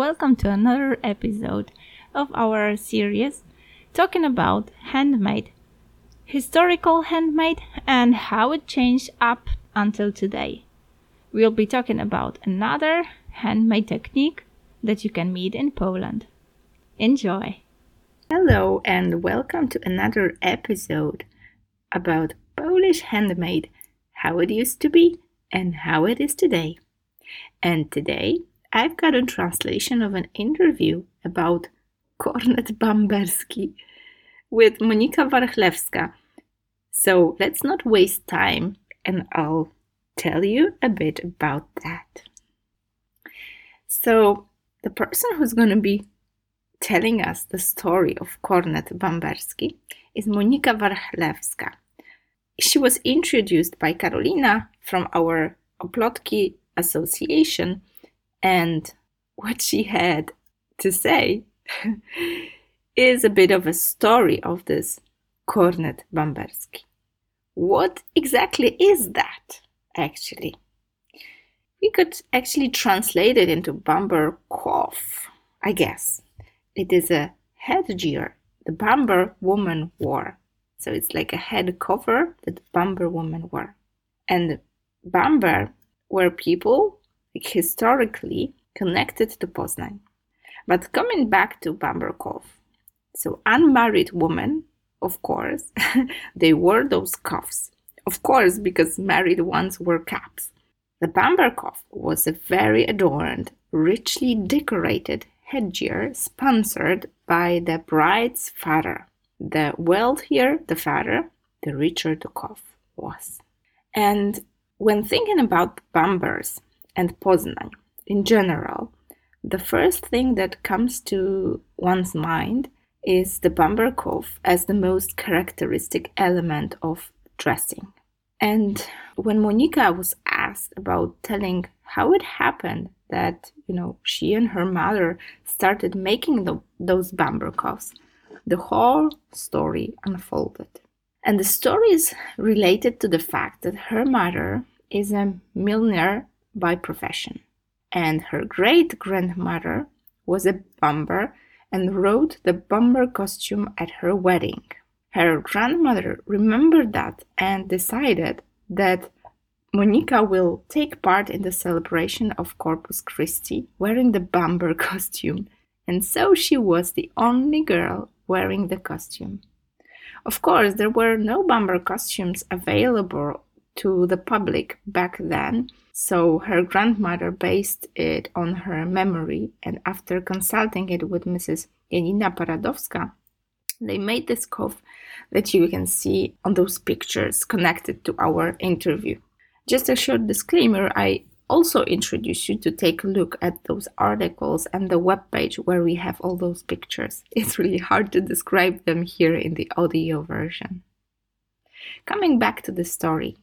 welcome to another episode of our series talking about handmade, historical handmade, and how it changed up until today. We'll be talking about another handmade technique that you can meet in Poland. Enjoy! Hello, and welcome to another episode about Polish handmade, how it used to be, and how it is today. And today I've got a translation of an interview about Kornet Bamberski with Monika Warchlewska. So let's not waste time and I'll tell you a bit about that. So, the person who's going to be telling us the story of Kornet Bamberski is Monika Warchlewska. She was introduced by Karolina from our Oplotki Association and what she had to say is a bit of a story of this Kornet Bamberski. What exactly is that, actually? We could actually translate it into Bamber cough, I guess. It is a headgear the Bamber woman wore. So it's like a head cover that Bamber woman wore. And Bamber were people historically connected to Poznań. But coming back to Bamber coif, so unmarried women, of course, they wore those cuffs. Of course, because married ones wore caps. The Bamber coif was a very adorned, richly decorated headgear sponsored by the bride's father. The wealthier the father, the richer the coif was. And when thinking about Bambers, and Poznań in general, the first thing that comes to one's mind is the Bamber coif as the most characteristic element of dressing. And when Monika was asked about telling how it happened that, you know, she and her mother started making the, those Bamber coifs, the whole story unfolded. And the story is related to the fact that her mother is a milliner by profession, and her great grandmother was a Bamber and rode the Bamber costume at her wedding. Her grandmother remembered that and decided that Monika will take part in the celebration of Corpus Christi wearing the Bamber costume, and so she was the only girl wearing the costume. Of course, there were no Bamber costumes available to the public back then, mm. so her grandmother based it on her memory, and after consulting it with Mrs. Janina Paradowska, they made this coif that you can see on those pictures connected to our interview. Just a short disclaimer I also introduce you to take a look at those articles and the webpage where we have all those pictures. It's really hard to describe them here in the audio version. Coming back to the story,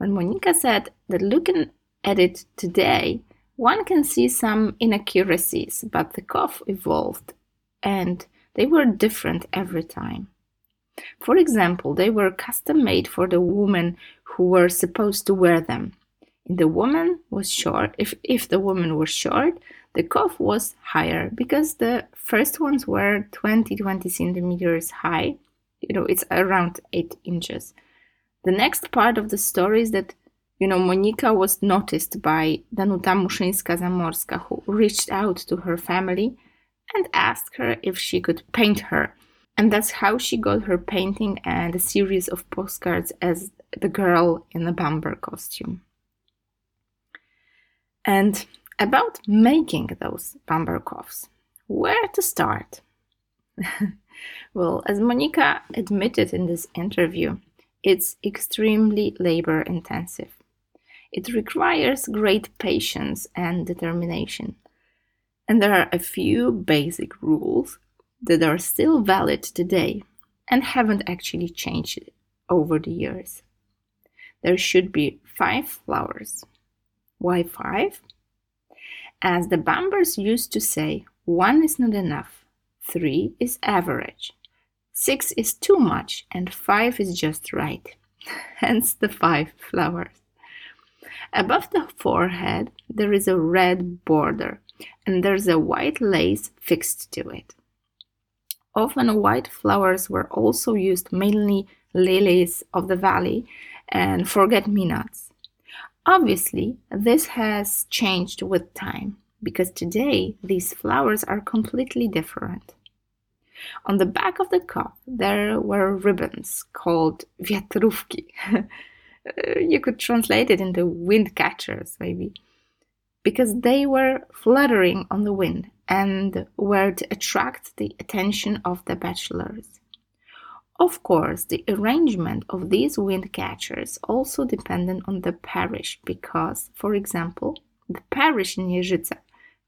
when Monika said that looking at it today, one can see some inaccuracies, but the coif evolved and they were different every time. For example, they were custom made for the women who were supposed to wear them. If the woman was short, if, if the woman was short, the coif was higher because the first ones were 20 20 centimeters high. You know, it's around 8 inches. The next part of the story is that, you know, Monika was noticed by Danuta Muszyńska-Zamorska, who reached out to her family and asked her if she could paint her. And that's how she got her painting and a series of postcards as the girl in the Bamber costume. And about making those Bamber coifs, where to start? well, as Monika admitted in this interview, it's extremely labor intensive. It requires great patience and determination. And there are a few basic rules that are still valid today and haven't actually changed over the years. There should be five flowers. Why five? As the Bambers used to say, one is not enough, three is average, Six is too much and five is just right. Hence the five flowers. Above the forehead, there is a red border, and there's a white lace fixed to it. Often white flowers were also used, mainly lilies of the valley and forget me nots. Obviously, this has changed with time because today these flowers are completely different. On the back of the cup, there were ribbons called wiatrówki. you could translate it into wind catchers, maybe, because they were fluttering on the wind and were to attract the attention of the bachelors. Of course, the arrangement of these wind catchers also depended on the parish because, for example, the parish in Jeżyce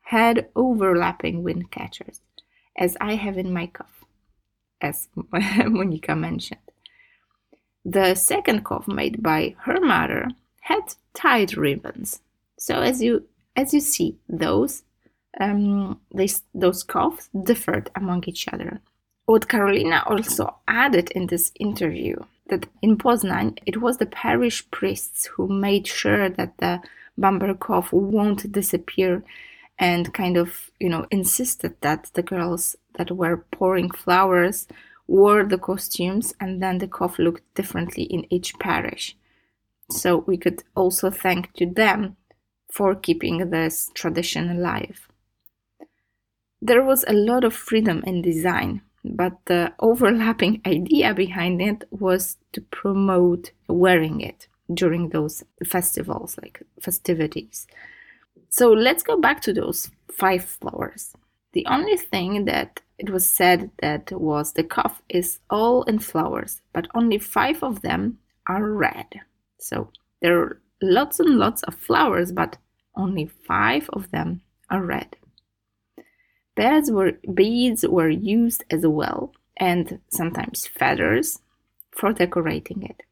had overlapping wind catchers, as I have in my cough, as Monika mentioned. The second cough made by her mother had tied ribbons. So as you as you see, those um, this those coughs differed among each other. What Karolina also added in this interview that in Poznań it was the parish priests who made sure that the Bamber cough won't disappear and kind of you know insisted that the girls that were pouring flowers wore the costumes and then the cough looked differently in each parish. So we could also thank to them for keeping this tradition alive. There was a lot of freedom in design but the overlapping idea behind it was to promote wearing it during those festivals like festivities so let's go back to those five flowers. The only thing that it was said that was the cuff is all in flowers, but only five of them are red. So there are lots and lots of flowers, but only five of them are red. Beads were, beads were used as well, and sometimes feathers for decorating it.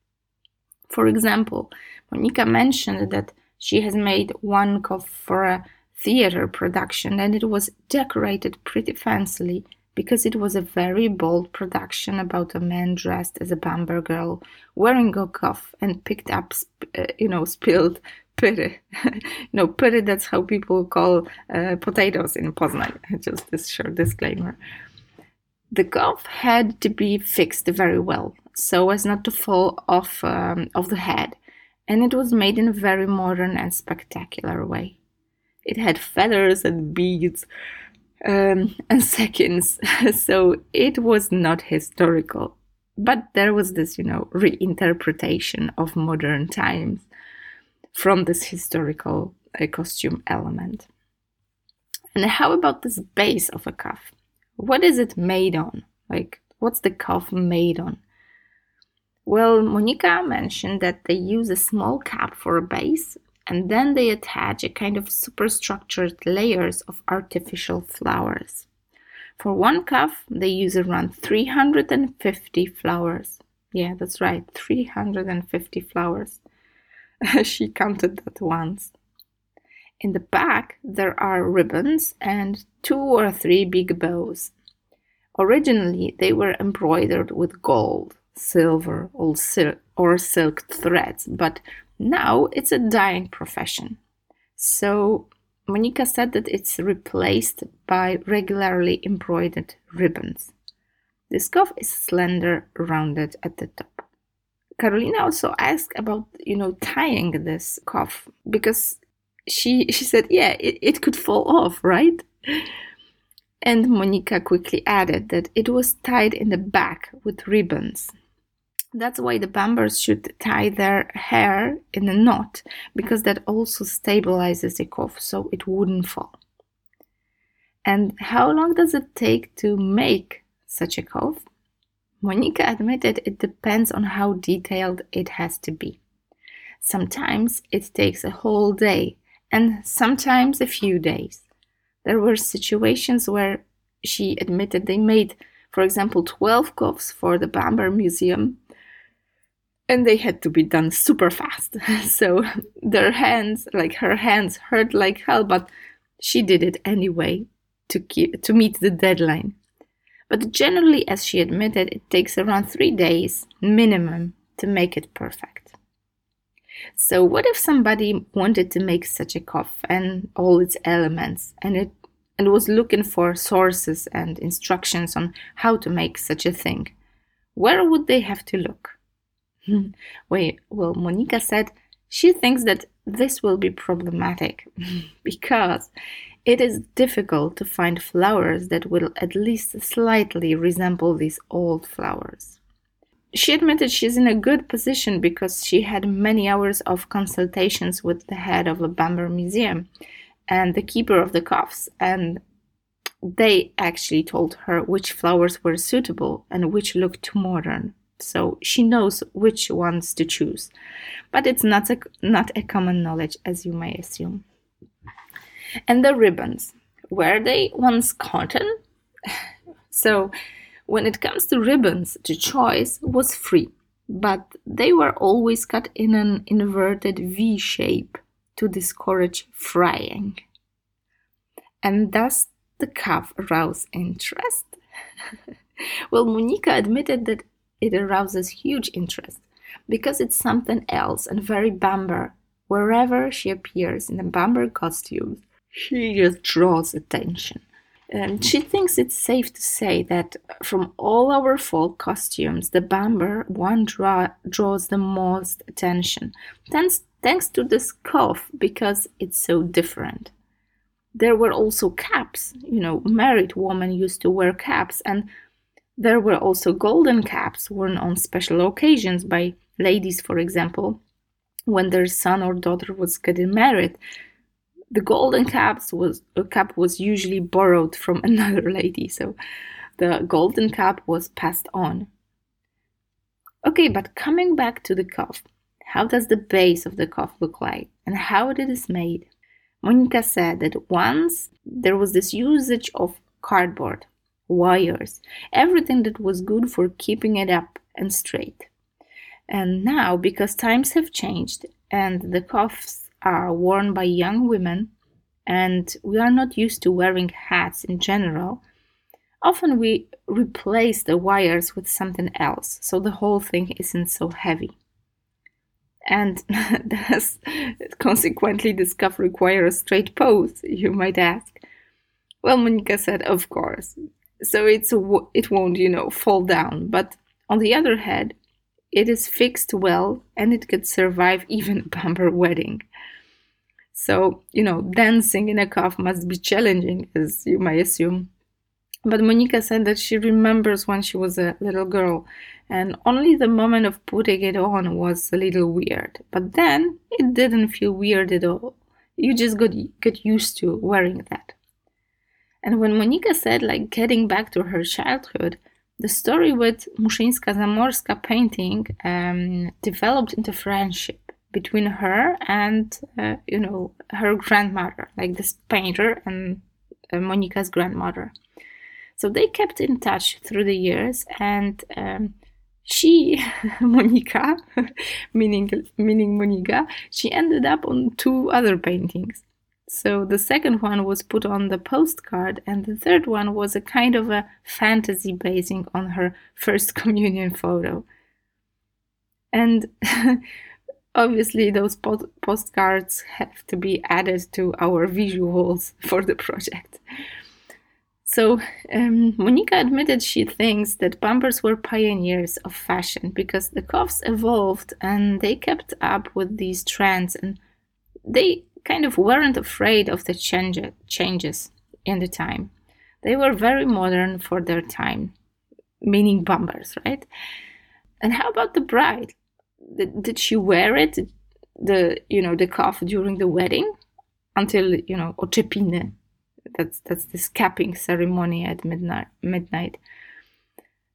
For example, Monika mentioned that she has made one cup for a theater production and it was decorated pretty fancily because it was a very bold production about a man dressed as a Bamber girl wearing a cuff and picked up, uh, you know, spilled pyry. no, pyry, that's how people call uh, potatoes in Poznań. Just this short disclaimer. The cuff had to be fixed very well so as not to fall off um, of the head and it was made in a very modern and spectacular way. It had feathers and beads um, and seconds, so it was not historical. But there was this, you know, reinterpretation of modern times from this historical uh, costume element. And how about this base of a cuff? What is it made on? Like, what's the cuff made on? Well, Monika mentioned that they use a small cap for a base and then they attach a kind of superstructured layers of artificial flowers. For one cuff, they use around 350 flowers. Yeah, that's right, 350 flowers. she counted that once. In the back, there are ribbons and two or three big bows. Originally, they were embroidered with gold silver or, sil- or silk threads, but now it's a dying profession. So Monika said that it's replaced by regularly embroidered ribbons. This cuff is slender, rounded at the top. Karolina also asked about, you know, tying this cuff because she she said, yeah, it, it could fall off, right? And Monika quickly added that it was tied in the back with ribbons. That's why the Bambers should tie their hair in a knot because that also stabilizes the cough so it wouldn't fall. And how long does it take to make such a cough? Monika admitted it depends on how detailed it has to be. Sometimes it takes a whole day and sometimes a few days. There were situations where she admitted they made, for example, 12 coughs for the Bamber Museum and they had to be done super fast. so their hands, like her hands, hurt like hell, but she did it anyway to keep to meet the deadline. But generally, as she admitted, it takes around three days minimum to make it perfect. So, what if somebody wanted to make such a cuff and all its elements, and it and was looking for sources and instructions on how to make such a thing? Where would they have to look? Wait, well, Monika said she thinks that this will be problematic because it is difficult to find flowers that will at least slightly resemble these old flowers. She admitted she's in a good position because she had many hours of consultations with the head of the Bamber Museum and the keeper of the cuffs, and they actually told her which flowers were suitable and which looked too modern. So she knows which ones to choose. But it's not a, not a common knowledge, as you may assume. And the ribbons. Were they once cotton? so when it comes to ribbons, the choice was free, but they were always cut in an inverted V shape to discourage frying. And thus the cuff aroused interest? well, Monika admitted that it arouses huge interest because it's something else and very Bamber. Wherever she appears in a Bamber costume, she just draws attention. And she thinks it's safe to say that from all our folk costumes, the Bamber one draw, draws the most attention, thanks, thanks to the scarf because it's so different. There were also caps, you know, married women used to wear caps, and there were also golden caps worn on special occasions by ladies, for example, when their son or daughter was getting married. The golden caps was a cap was usually borrowed from another lady, so the golden cap was passed on. Okay, but coming back to the cuff, how does the base of the cuff look like and how it is made? Monika said that once there was this usage of cardboard wires, everything that was good for keeping it up and straight. And now, because times have changed and the cuffs are worn by young women, and we are not used to wearing hats in general, often we replace the wires with something else, so the whole thing isn't so heavy. And does consequently this cuff require a straight pose, you might ask? Well, Monika said, of course so it's it won't you know fall down. But on the other hand it is fixed well and it could survive even a Bamber wedding. So you know dancing in a cuff must be challenging as you may assume. But Monika said that she remembers when she was a little girl and only the moment of putting it on was a little weird. But then it didn't feel weird at all. You just got get used to wearing that and when Monika said, like, getting back to her childhood, the story with Muszyńska Zamorska painting um, developed into friendship between her and, uh, you know, her grandmother, like this painter and uh, Monika's grandmother. So they kept in touch through the years, and um, she, Monika, meaning meaning Monika, she ended up on two other paintings. So the second one was put on the postcard, and the third one was a kind of a fantasy basing on her first communion photo. And obviously, those postcards have to be added to our visuals for the project. So, um, Monika admitted she thinks that Bambers were pioneers of fashion because the cuffs evolved and they kept up with these trends and they kind of weren't afraid of the change, changes in the time. They were very modern for their time, meaning Bambers, right? And how about the bride? Did, did she wear it, the you know the cuff during the wedding, until you know oczepiny? That's that's this capping ceremony at midnight. Midnight.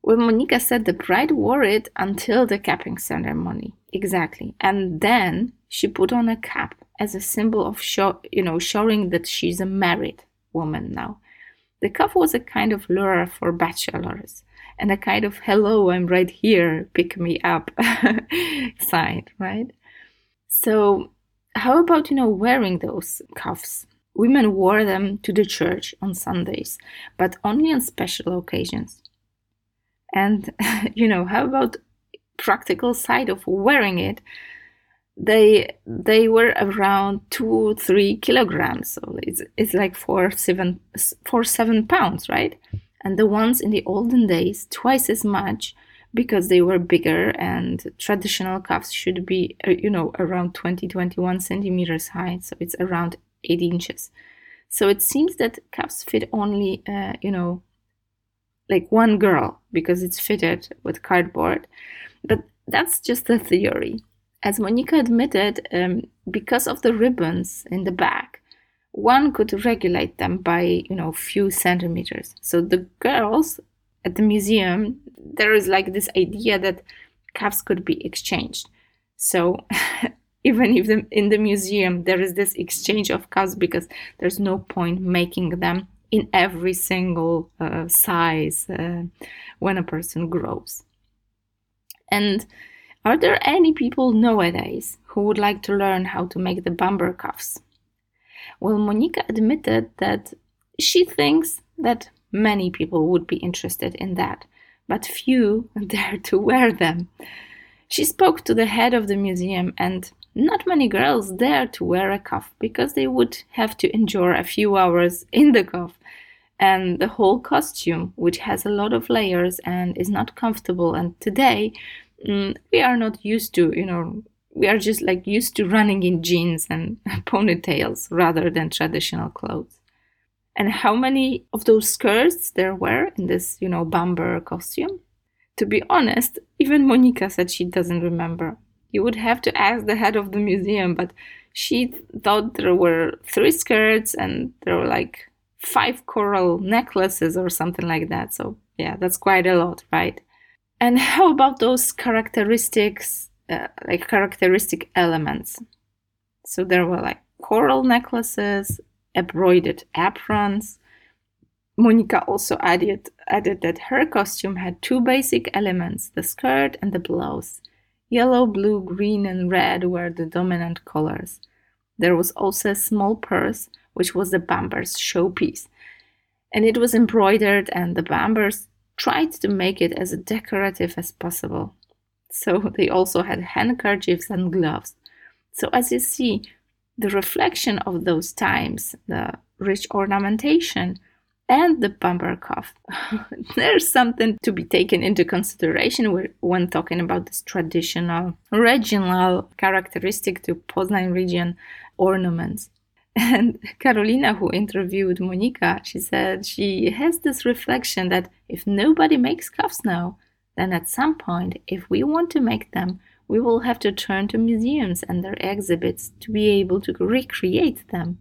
Well, Monika said the bride wore it until the capping ceremony, exactly, and then she put on a cap as a symbol of show, you know, showing that she's a married woman now. The cuff was a kind of lure for bachelors and a kind of hello, I'm right here, pick me up sign, right? So, how about, you know, wearing those cuffs? Women wore them to the church on Sundays, but only on special occasions. And, you know, how about practical side of wearing it? They they were around two three kilograms. So it's, it's like four seven four seven pounds right? And the ones in the olden days twice as much because they were bigger and traditional calves should be uh, you know around 20 21 centimeters high. So it's around 8 inches. So it seems that calves fit only uh, you know like one girl because it's fitted with cardboard. But that's just a theory as Monika admitted um, because of the ribbons in the back one could regulate them by you know few centimeters. So the girls at the museum there is like this idea that calves could be exchanged. So even if the, in the museum there is this exchange of calves because there's no point making them in every single uh, size uh, when a person grows. And are there any people nowadays who would like to learn how to make the Bamber cuffs well, Monika admitted that she thinks that many people would be interested in that, but few dare to wear them. She spoke to the head of the museum, and not many girls dare to wear a cuff because they would have to endure a few hours in the cuff. And the whole costume, which has a lot of layers and is not comfortable, and today mm, we are not used to, you know, we are just like used to running in jeans and ponytails rather than traditional clothes. And how many of those skirts there were in this, you know, Bamber costume? To be honest, even Monika said she doesn't remember. You would have to ask the head of the museum, but she thought there were three skirts and there were like five coral necklaces or something like that. So, yeah, that's quite a lot, right? And how about those characteristics uh, like characteristic elements. So there were like coral necklaces, embroidered aprons. Monika also added added that her costume had two basic elements: the skirt and the blouse. Yellow, blue, green, and red were the dominant colors. There was also a small purse, which was the Bamber's showpiece, and it was embroidered, and the Bambers tried to make it as decorative as possible. So they also had handkerchiefs and gloves. So as you see, the reflection of those times, the rich ornamentation, and the Bamber cuff. There's something to be taken into consideration when talking about this traditional regional characteristic to Poznan region ornaments. And Karolina, who interviewed Monika, she said she has this reflection that if nobody makes cuffs now, then at some point, if we want to make them, we will have to turn to museums and their exhibits to be able to recreate them.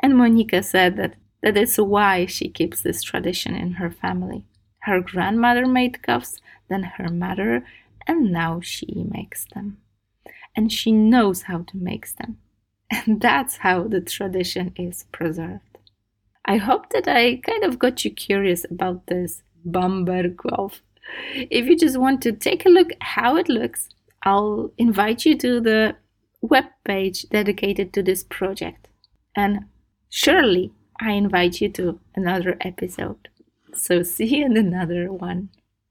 And Monika said that that is why she keeps this tradition in her family. Her grandmother made cuffs, then her mother, and now she makes them. And she knows how to make them. And that's how the tradition is preserved. I hope that I kind of got you curious about this Bamber cuff if you just want to take a look how it looks, I'll invite you to the web page dedicated to this project. And surely I invite you to another episode. So see you in another one.